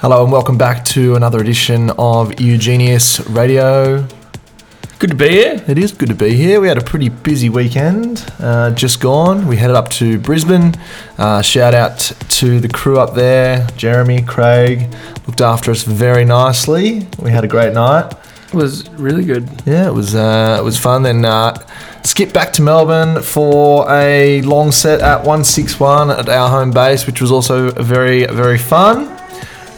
Hello and welcome back to another edition of UGENIUS Radio. Good to be here. It is good to be here. We had a pretty busy weekend uh, just gone. We headed up to Brisbane. Uh, shout out to the crew up there. Jeremy, Craig looked after us very nicely. We had a great night. It was really good. Yeah, it was uh, it was fun. Then uh, skip back to Melbourne for a long set at 161 at our home base, which was also very very fun.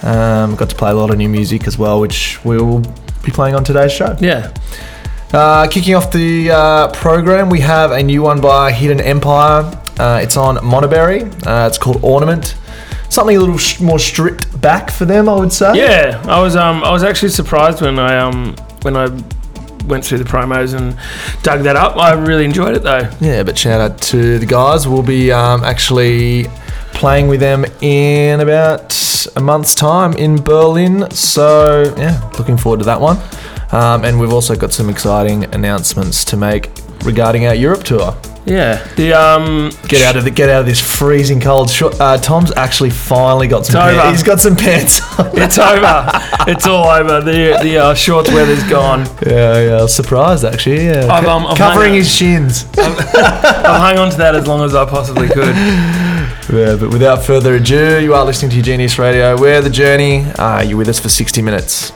Um, got to play a lot of new music as well, which we'll be playing on today's show. Yeah. Uh, kicking off the uh, program, we have a new one by Hidden Empire. Uh, it's on Monoberry. Uh, it's called Ornament. Something a little sh- more stripped back for them, I would say. Yeah. I was um I was actually surprised when I um when I went through the promos and dug that up. I really enjoyed it though. Yeah, but shout out to the guys. We'll be um, actually playing with them in about a month's time in Berlin. So, yeah, looking forward to that one. Um, and we've also got some exciting announcements to make regarding our Europe tour. Yeah. The um Get out of the get out of this freezing cold. Short, uh, Tom's actually finally got some. It's Pants. over. He's got some pants. on. it's over. it's all over. The the uh, shorts weather's gone. yeah, yeah. I was surprised actually. Yeah, I've, um, I've covering hung- his shins. I've hung on to that as long as I possibly could. Yeah, but without further ado, you are listening to Genius Radio. We're the journey. Uh, you're with us for 60 minutes.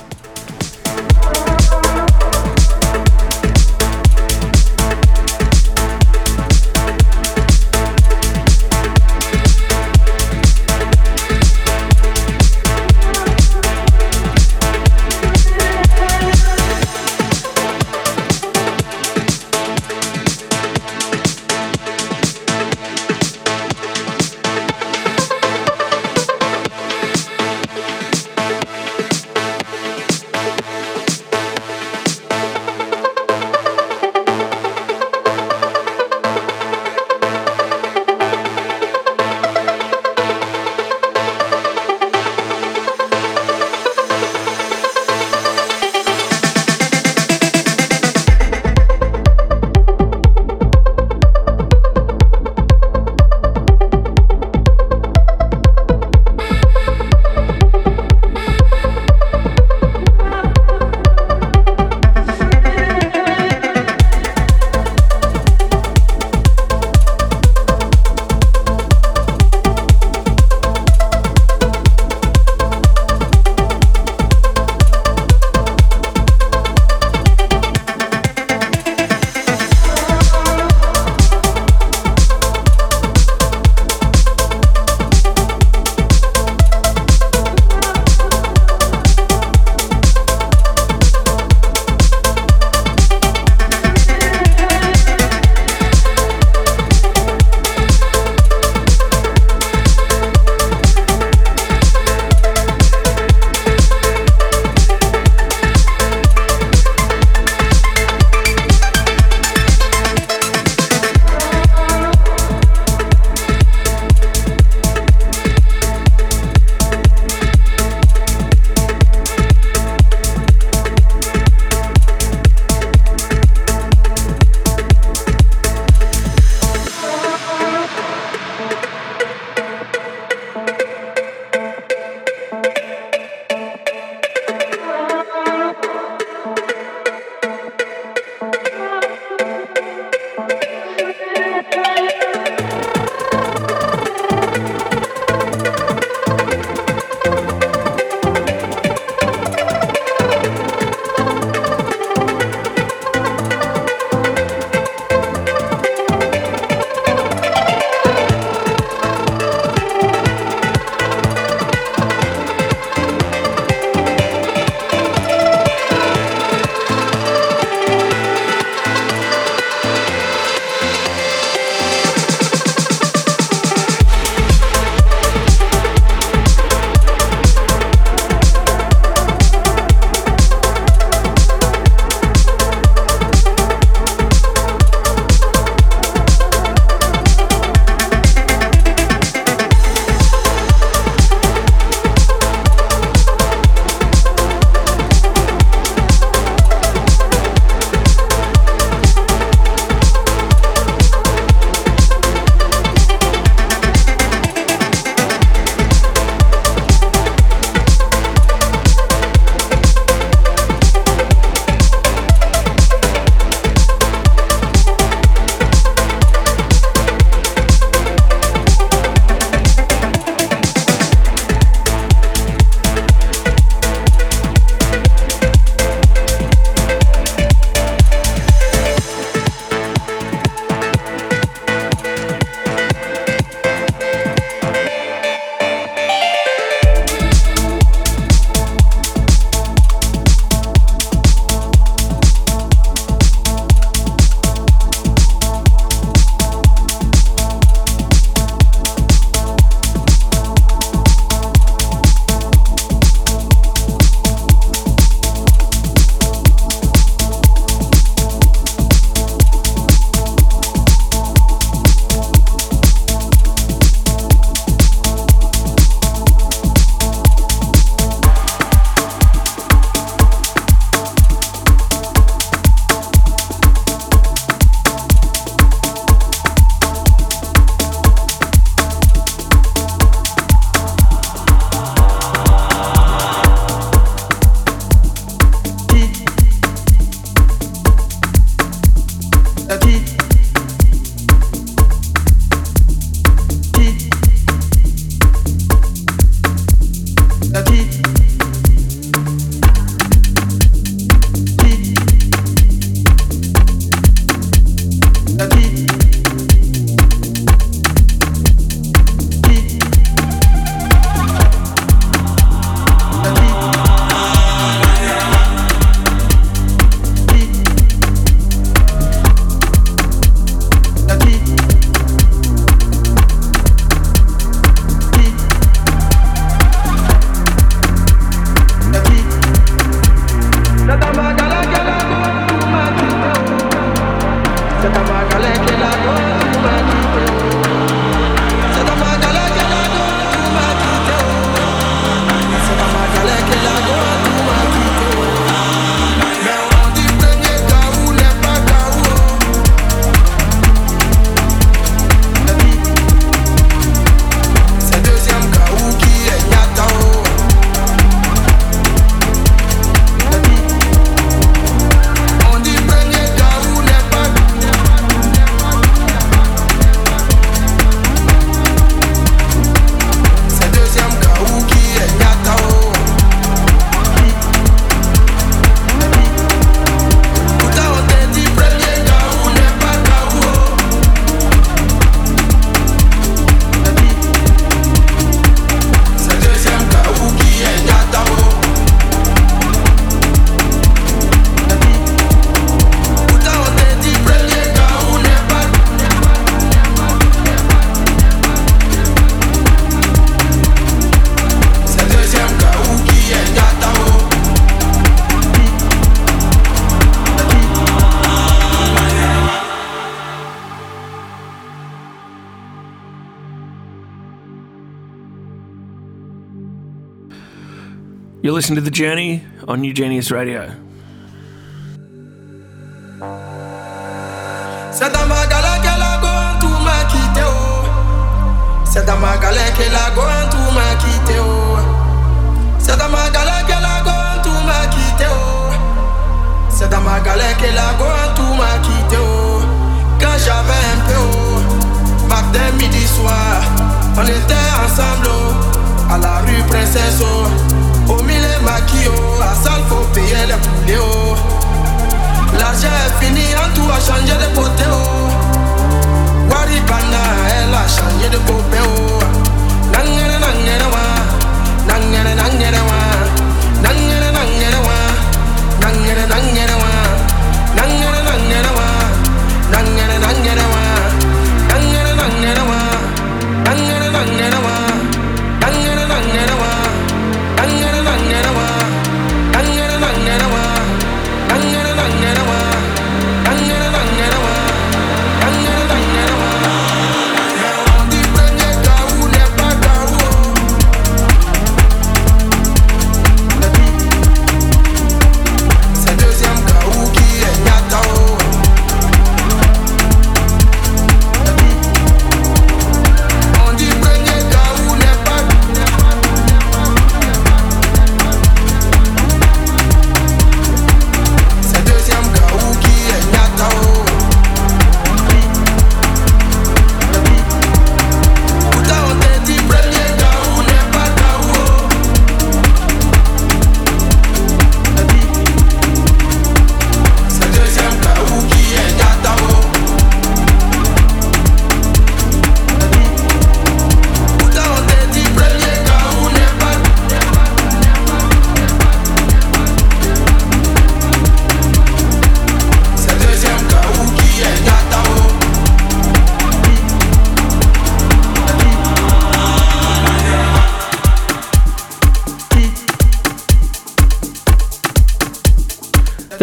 listen to The Journey on UGENIUS Radio.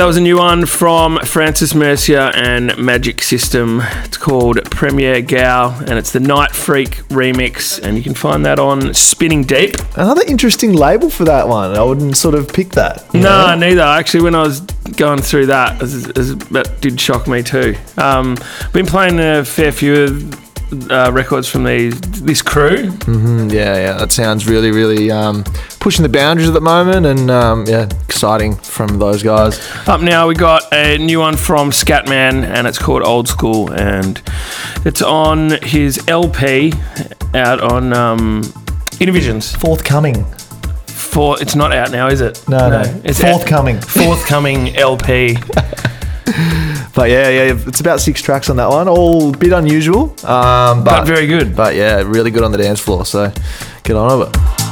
That was a new one from Francis Mercier and Magic System. It's called Premier Gaou, and it's the Nitefreak remix, and you can find that on Spinnin' Deep. Another interesting label for that one. I wouldn't sort of pick that. No, know? neither. Actually, when I was going through that, that did shock me too. Um, been playing a fair few uh, records from these this crew. Yeah, yeah, that sounds really, really um, pushing the boundaries at the moment, and um, yeah, exciting from those guys. Up now, we got a new one from Scatman, and it's called Old School, and it's on his LP out on um, Innervisions. Forthcoming. For it's not out now, is it? No, no, It's forthcoming. out- forthcoming LP. But yeah, yeah, it's about six tracks on that one. All a bit unusual, um, but, But very good. But yeah, really good on the dance floor. So get on with it.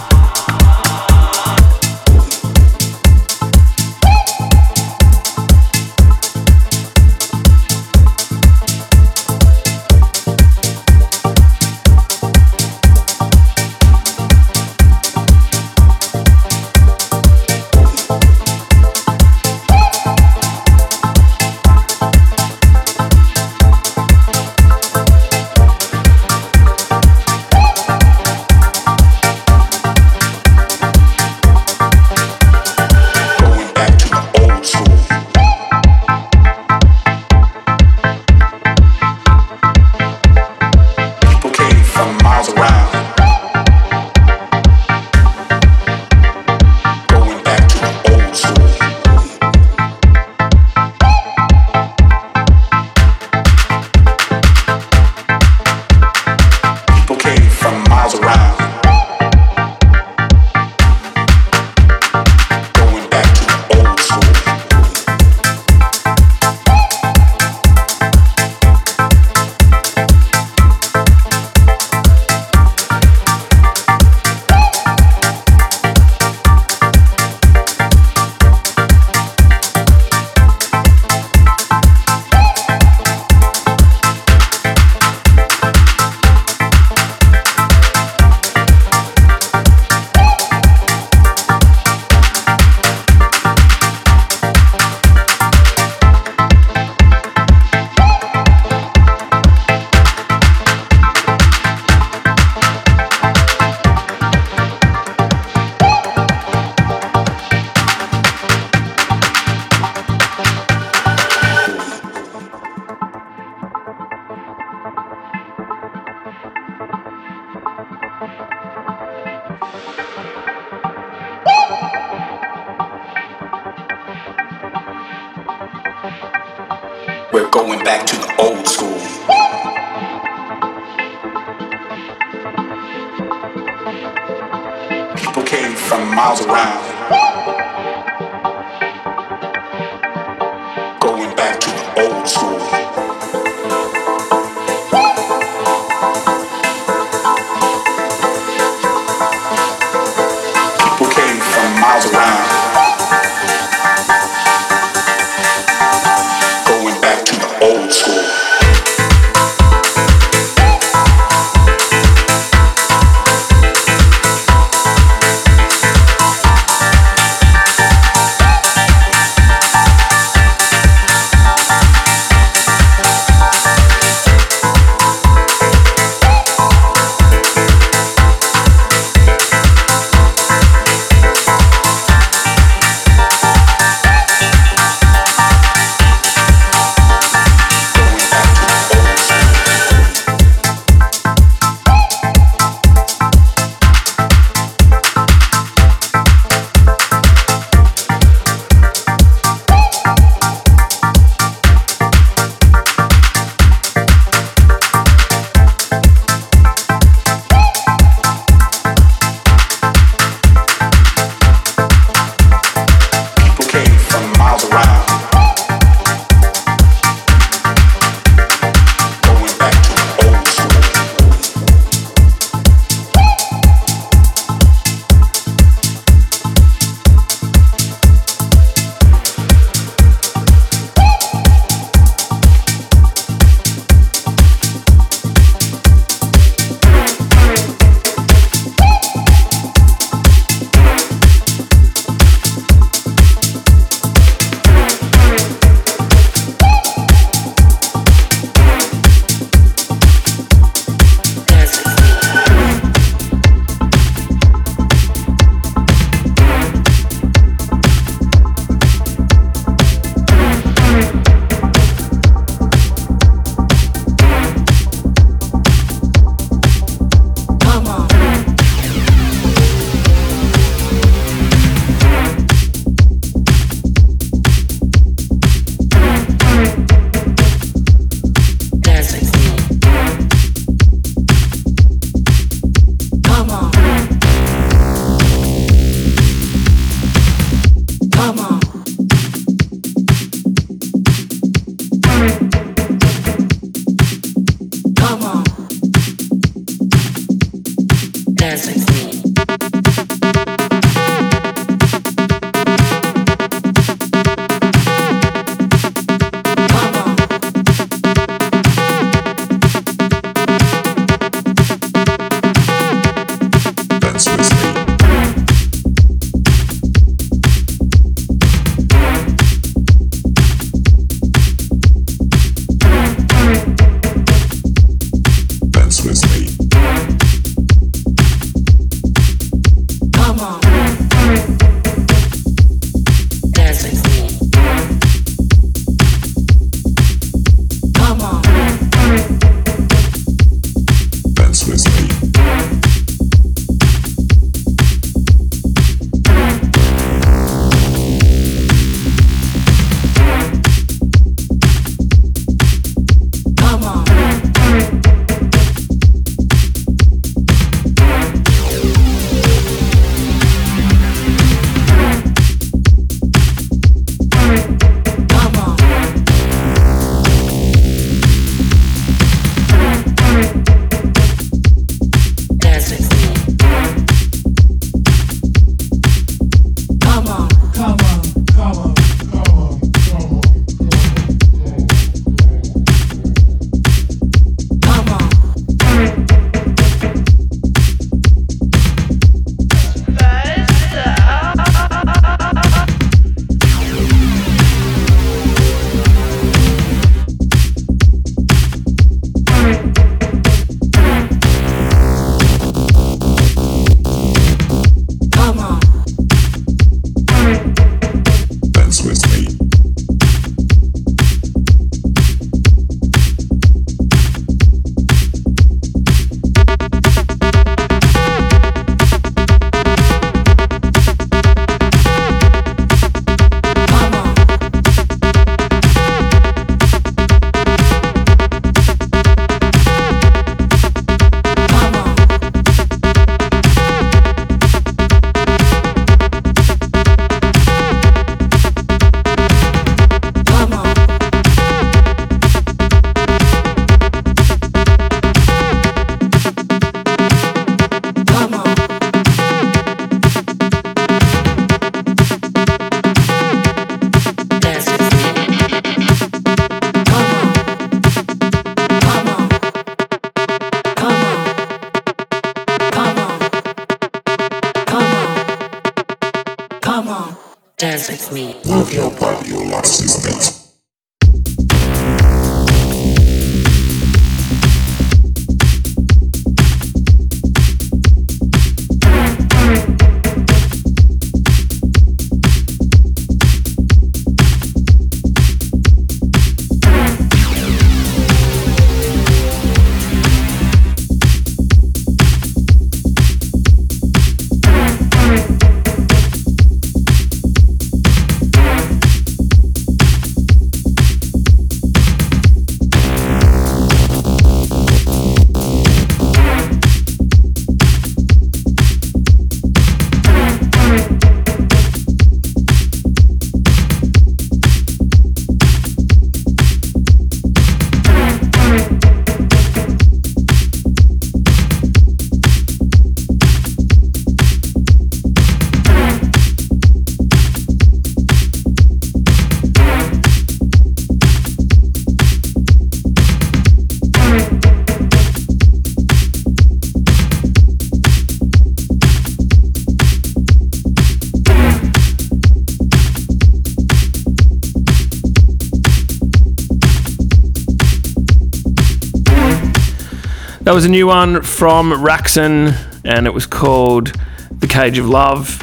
That was a new one from Raxon, and it was called The Cage of Love.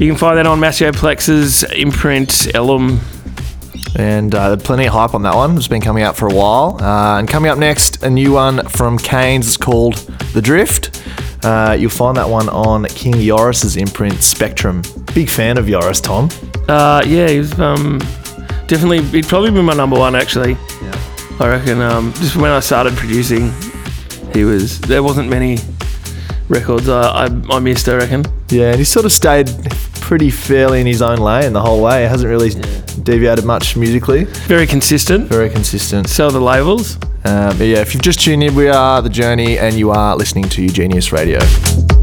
You can find that on Maceo Plex's imprint Ellum. And uh, plenty of hype on that one. It's been coming out for a while. Uh, and coming up next, a new one from Canes. It's called The Drift. Uh, you'll find that one on King Joris's imprint Spectrum. Big fan of Yoris, Tom. Uh, yeah, he's um, definitely, he'd probably be my number one actually. I reckon um, just when I started producing, he was, there wasn't many records I, I, I missed, I reckon. Yeah, and he sort of stayed pretty fairly in his own lane the whole way. He Hasn't really deviated much musically. Very consistent. Very consistent. Sell the labels. Uh, but yeah, if you've just tuned in, we are The Journey and you are listening to UGENIUS Radio.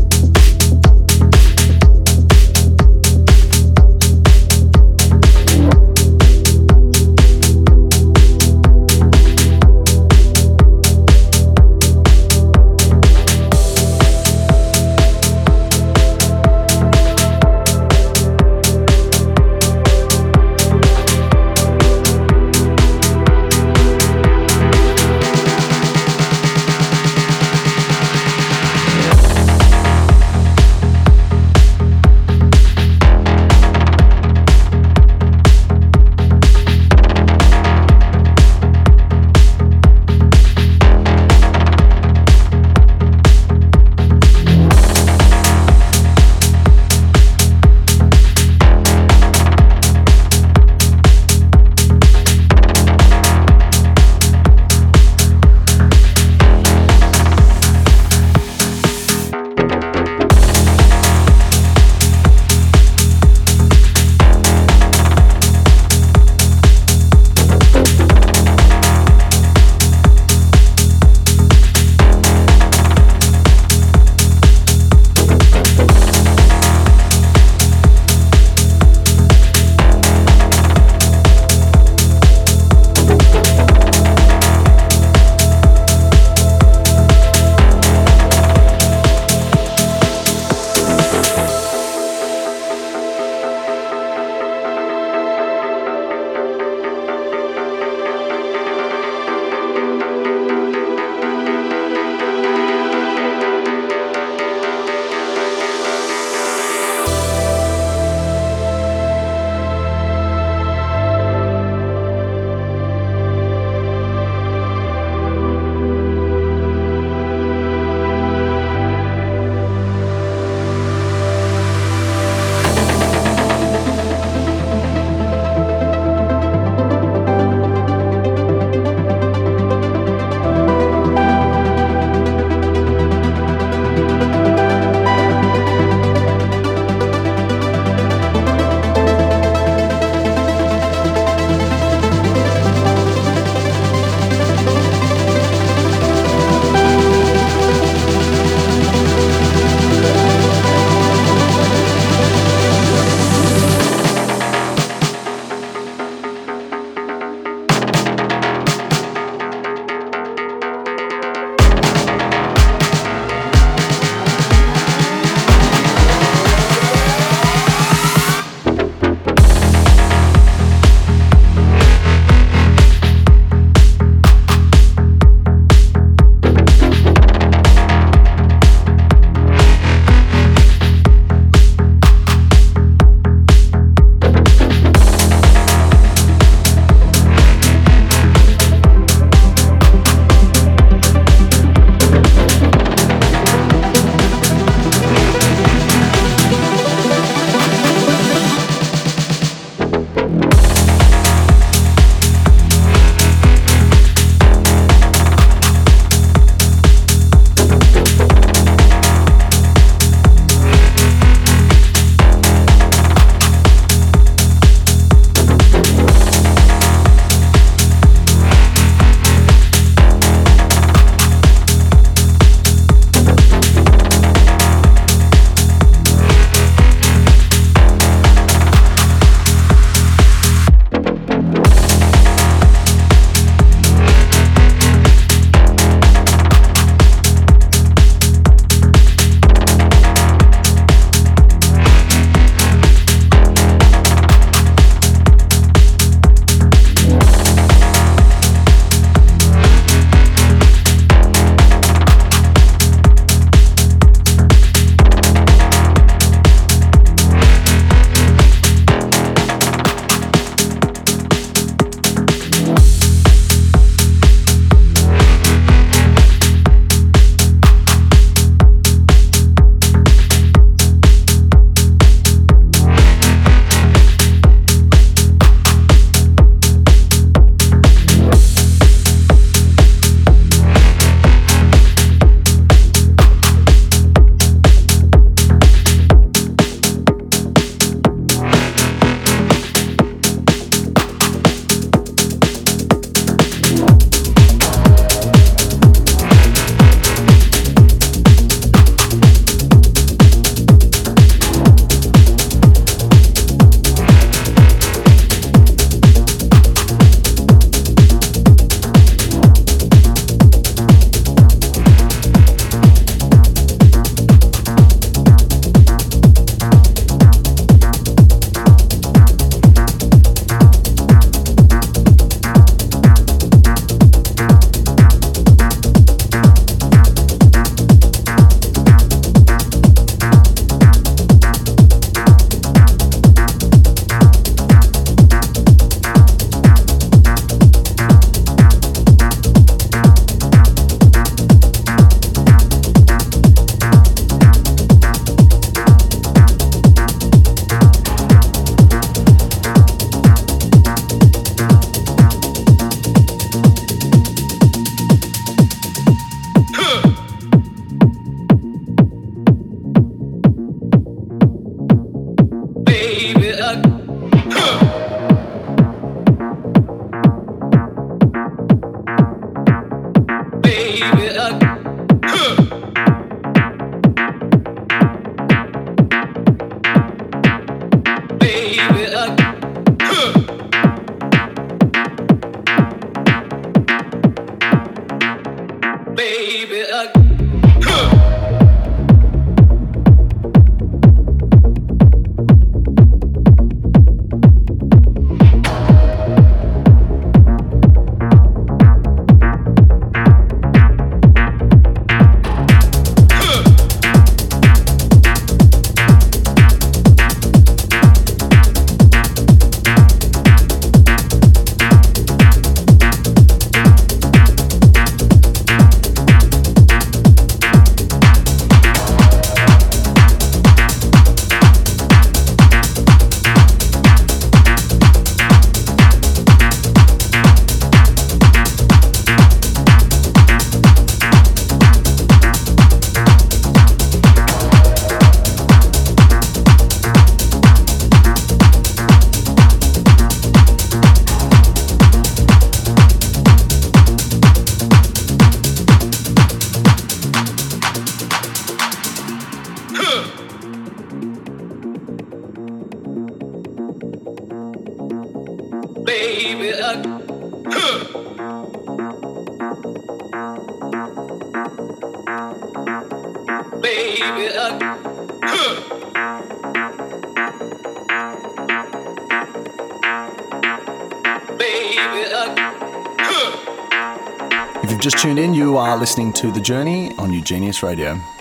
baby again. UGENIUS Radio.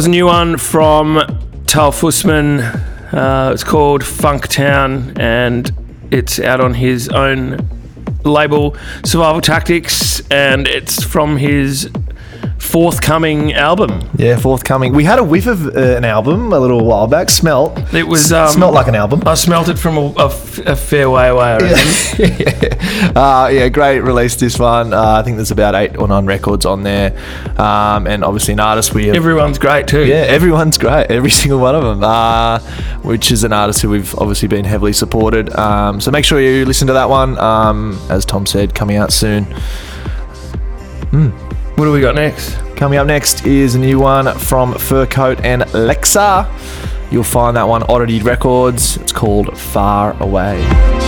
Was a new one from Tal Fussman. Uh, it's called Funktown and it's out on his own label, Survival Tactics, and it's from his forthcoming album. Yeah, forthcoming. We had a whiff of uh, an album a little while back. Smelt. It was um, smelt like an album. I smelt it from a, a f- a fair way away. I reckon. uh, yeah, great release this one. Uh, I think there's about eight or nine records on there, um, and obviously an artist we have. Everyone's great too. yeah, everyone's great. Every single one of them. Uh, which is an artist who we've obviously been heavily supported. Um, so make sure you listen to that one. Um, as Tom said, coming out soon. What do we got next? Coming up next is a new one from Fur Coat and Lexa. You'll find that one Oddity Records. It's called Far Away.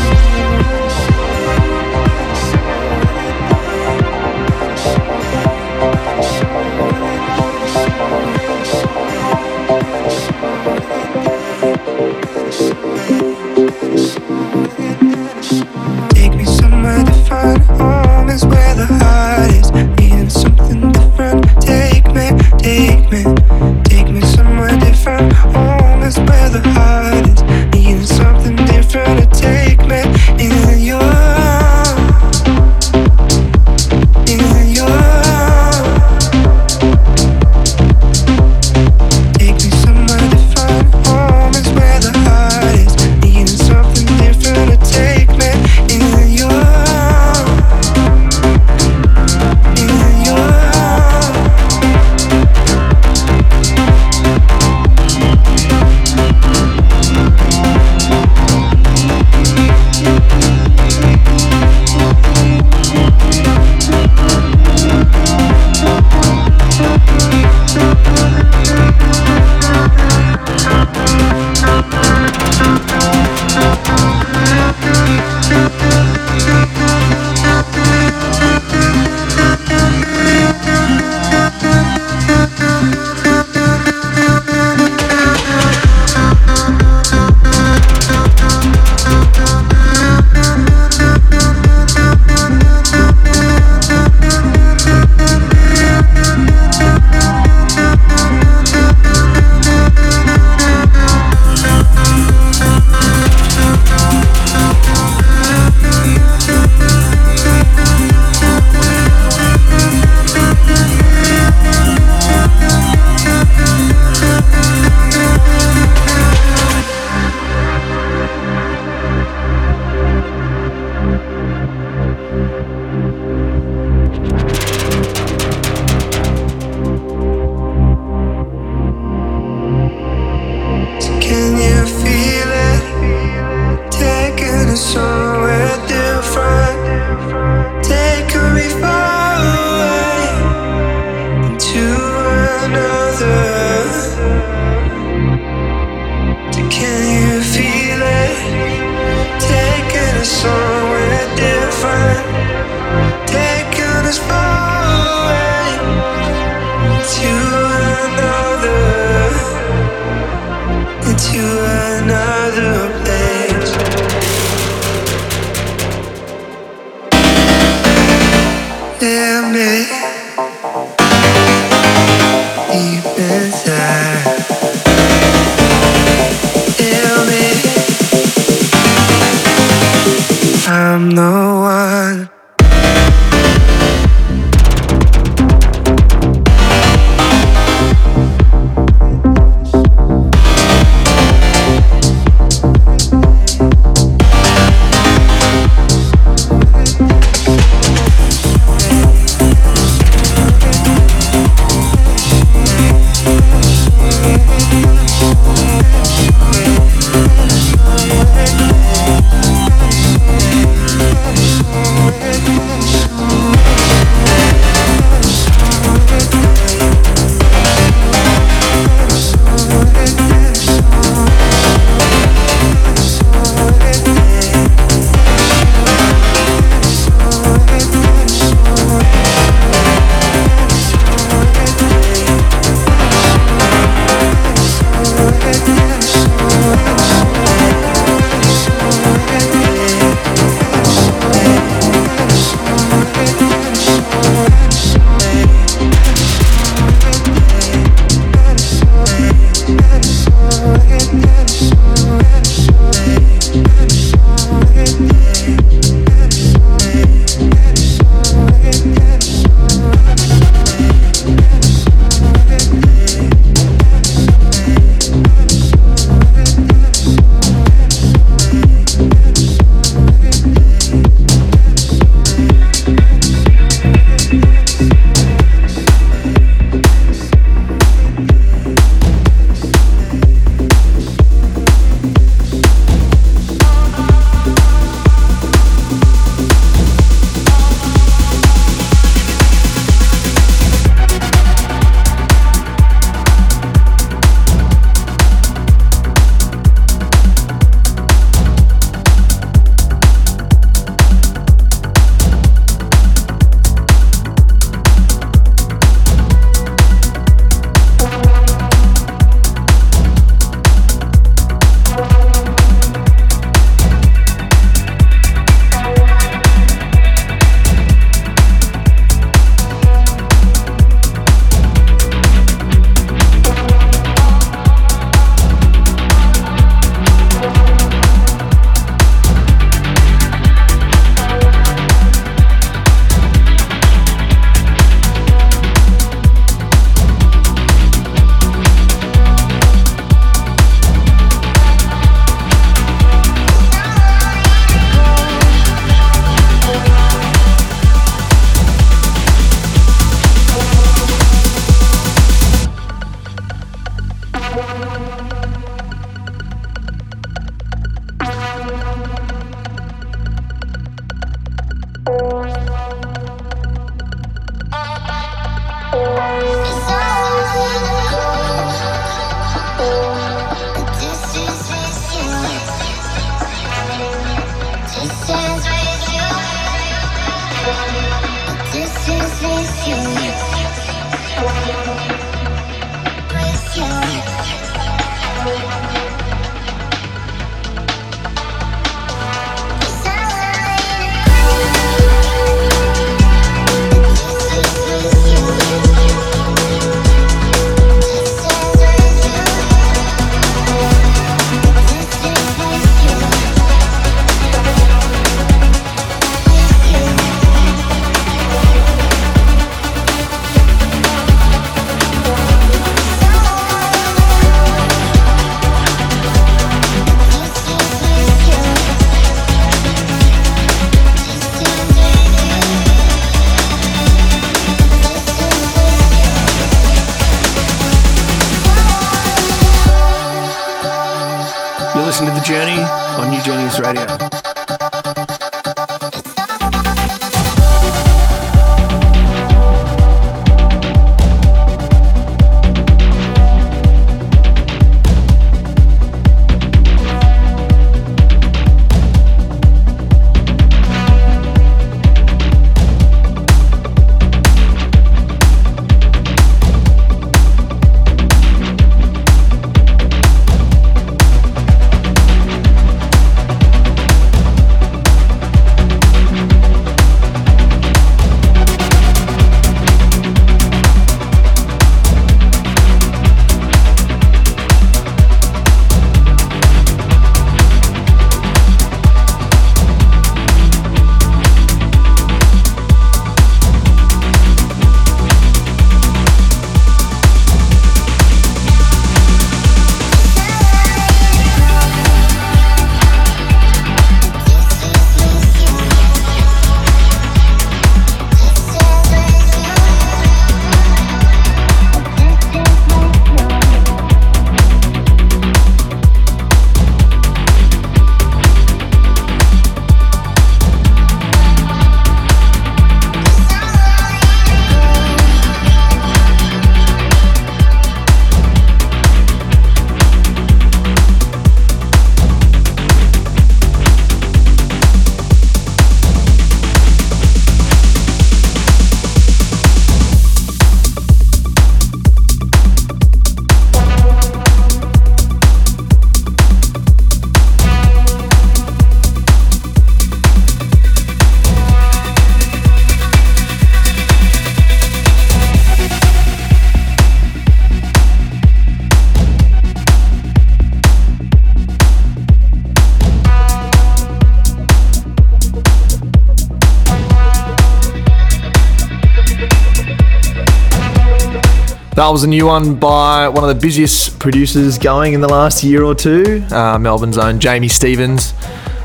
That was a new one by one of the busiest producers going in the last year or two, uh, Melbourne's own Jamie Stevens.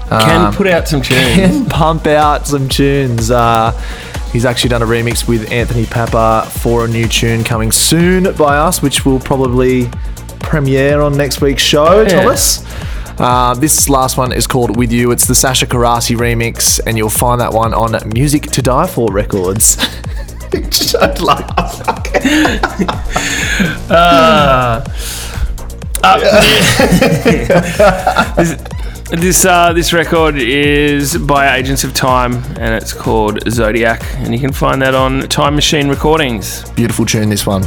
Can Um, put out some tunes. can pump out some tunes. Uh, he's actually done a remix with Anthony Pappa for a new tune coming soon by us, which will probably premiere on next week's show, Yeah. Thomas. Uh, this last one is called With You. It's the Sasha Carassi remix, and you'll find that one on Music to Die For Records. Don't laugh. This uh, this record is by Agents of Time, and it's called Zodiac, and you can find that on Time Machine Recordings. Beautiful tune, this one.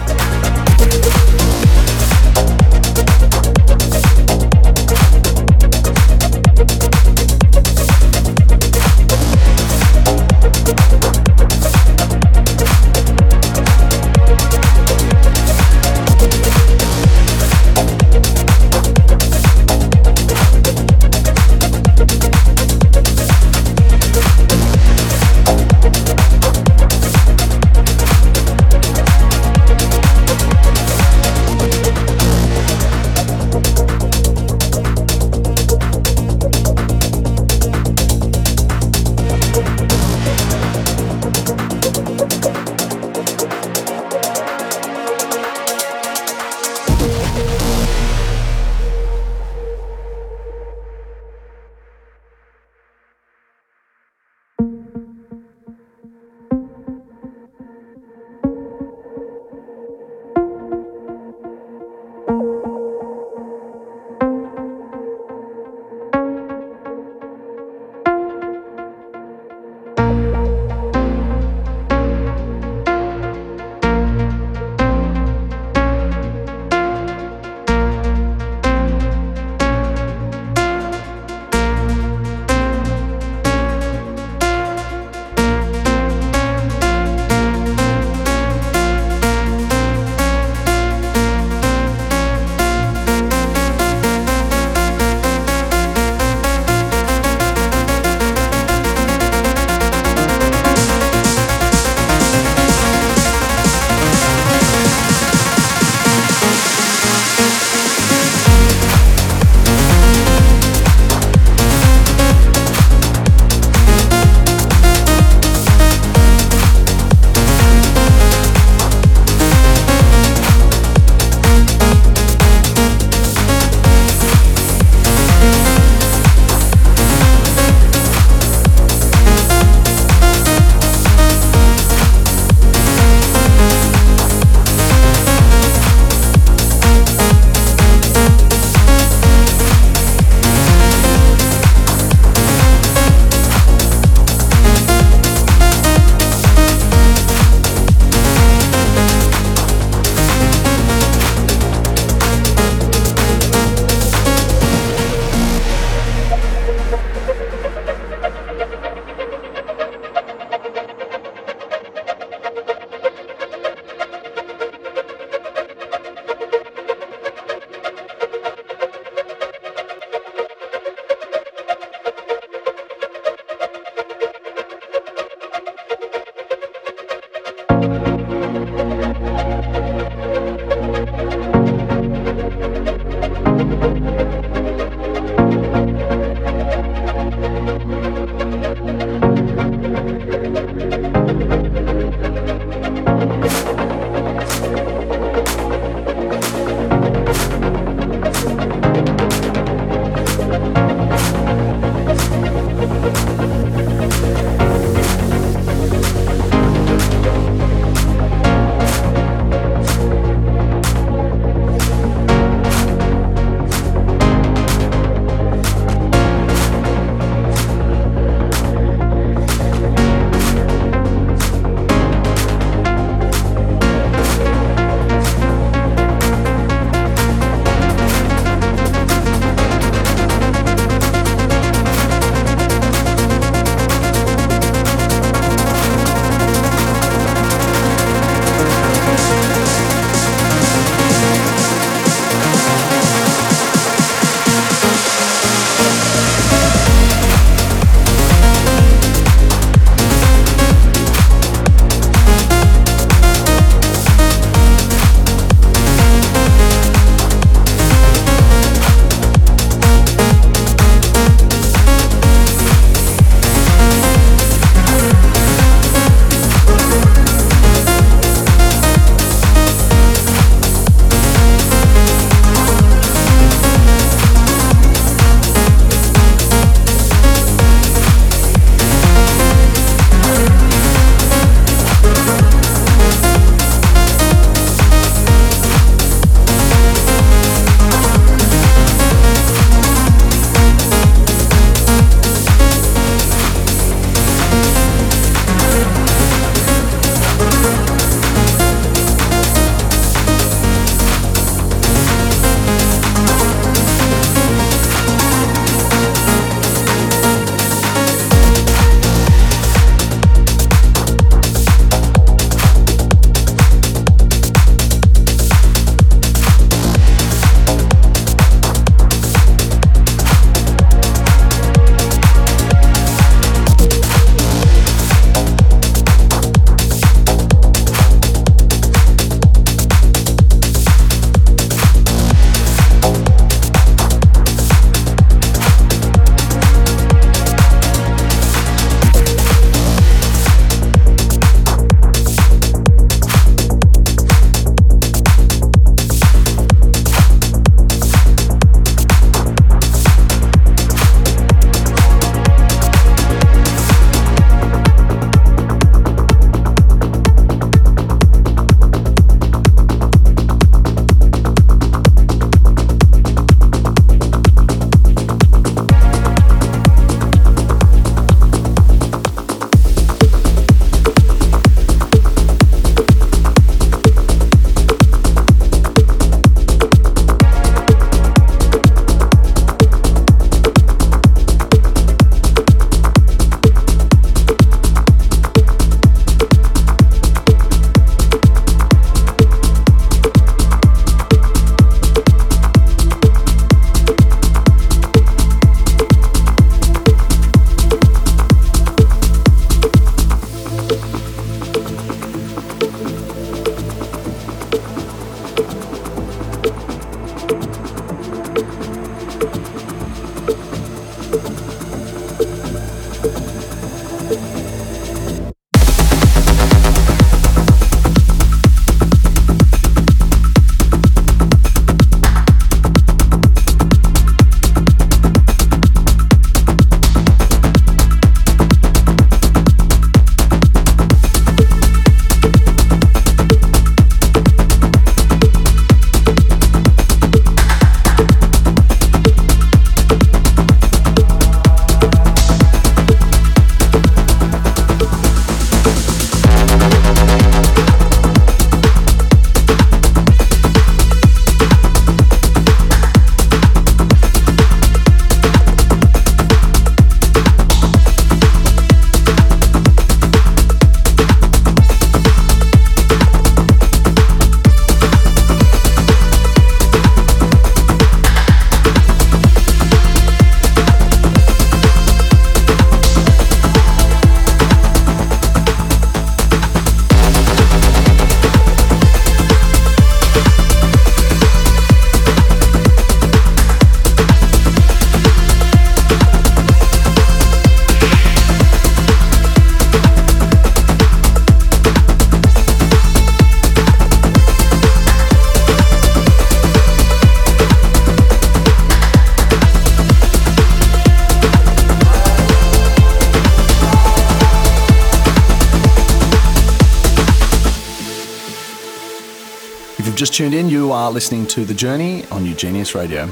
You are listening to The Journey on UGENIUS Radio.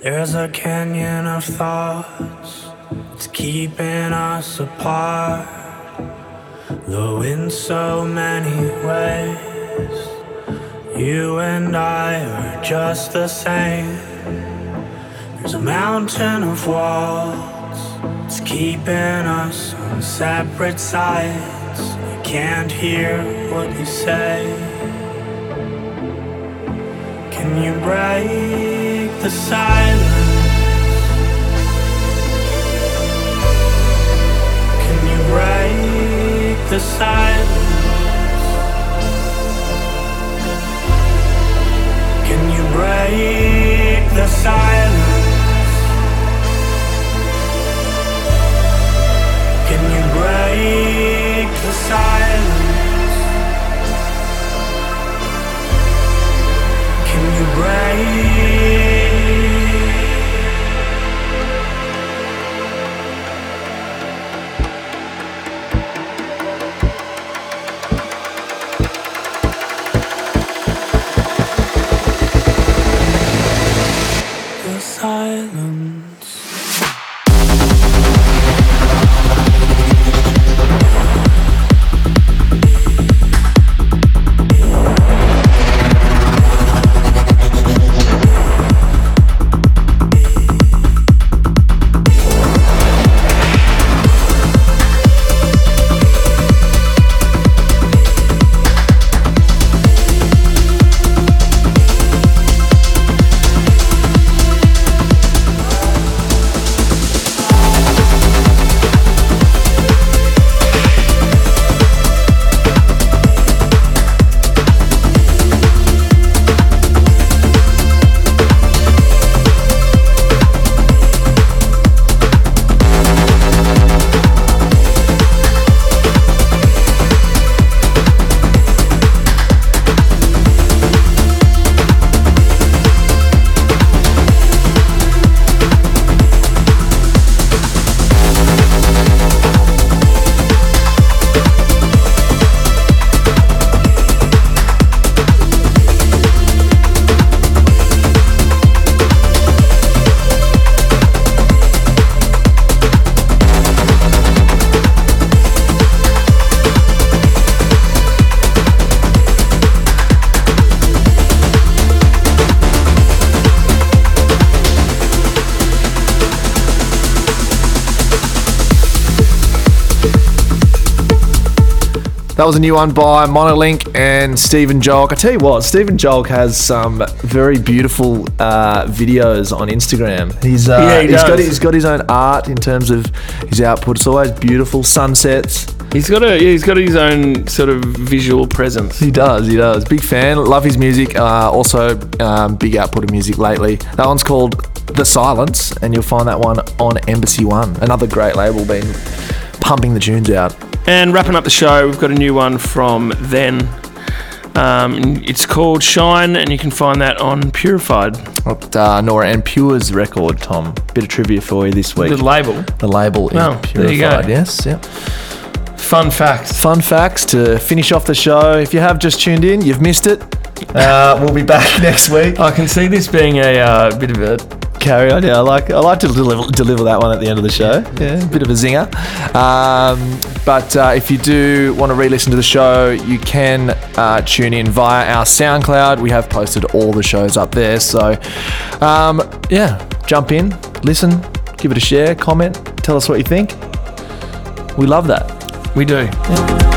There's a canyon of thoughts, it's keeping us apart. Though in so many ways, you and I are just the same. There's a mountain of walls, it's keeping us on separate sides. I can't hear what you say. Can you break the silence? Can you break the silence? Can you break the silence? Can you break the silence? Can That was a new one by Monolink and Stephan Jolk. I tell you what, Stephan Jolk has some very beautiful uh, videos on Instagram. He's uh, Yeah, he has got does. he's got his own art in terms of his output. It's always beautiful sunsets. He's got a yeah, he's got his own sort of visual presence. He does, he does. Big fan. Love his music. Uh, also, um, big output of music lately. That one's called The Silence, and you'll find that one on Embassy One. Another great label, been pumping the tunes out. And wrapping up the show, we've got a new one from Then. Um, it's called Shine, and you can find that on Purified, Uh, Nora En Pure's record, Tom. Bit of trivia for you this week. the label. The label is Oh, there you go. Purified. Yes, yep. Fun facts. Fun facts to finish off the show. If you have just tuned in, you've missed it. Uh, we'll be back next week. I can see this being a uh, bit of a Carry on. Yeah, I like I like to deliver, deliver that one at the end of the show. Yeah, a bit of a zinger. Um, but uh, if you do want to re-listen to the show, you can uh, tune in via our SoundCloud. We have posted all the shows up there. So, um, yeah, jump in, listen, give it a share, comment, tell us what you think. We love that. we do.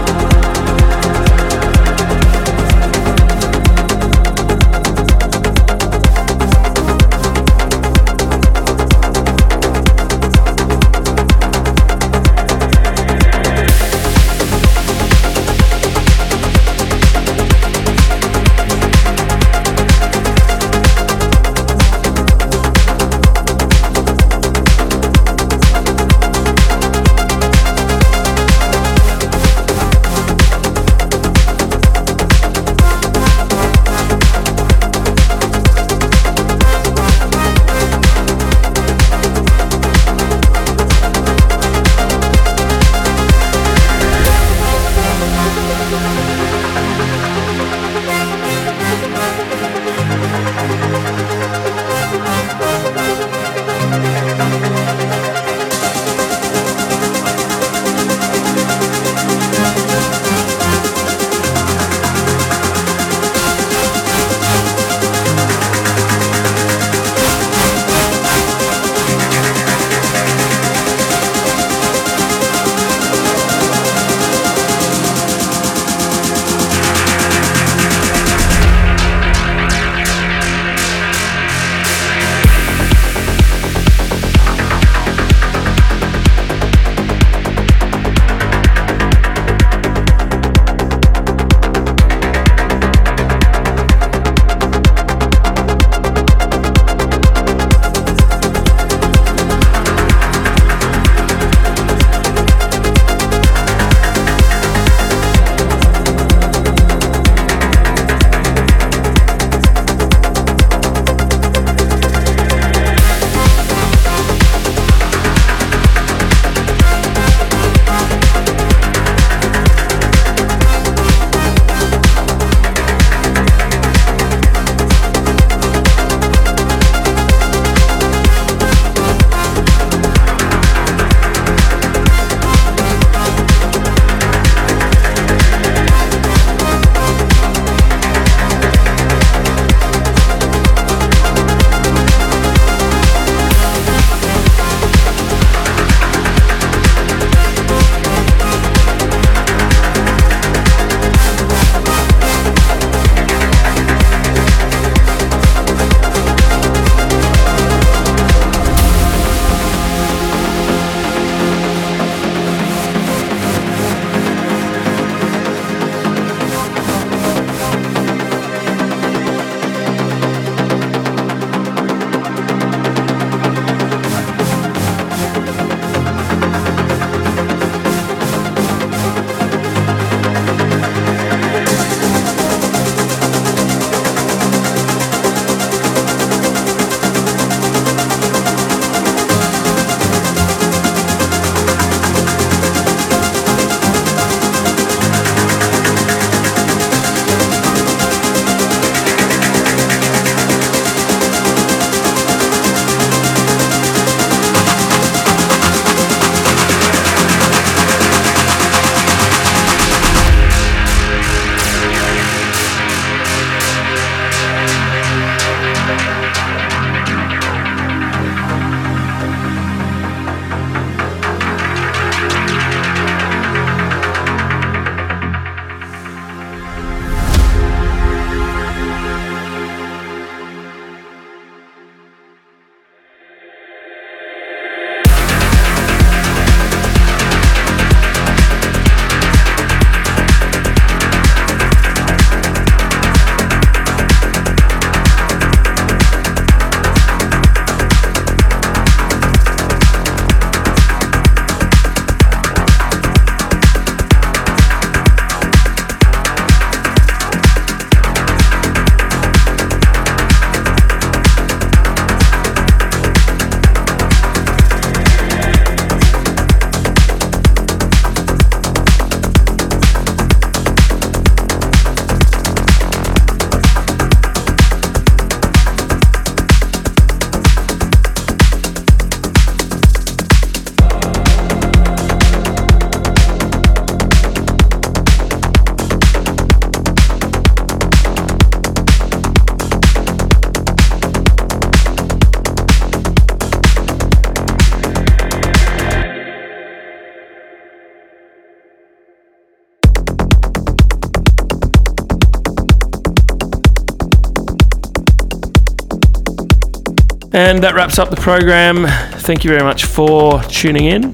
And that wraps up the program. Thank you very much for tuning in.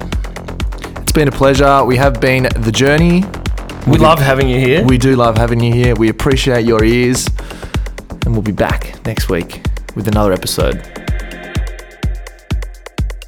It's been a pleasure. We have been The Journey. We love having you here. We do love having you here. We appreciate your ears. And we'll be back next week with another episode.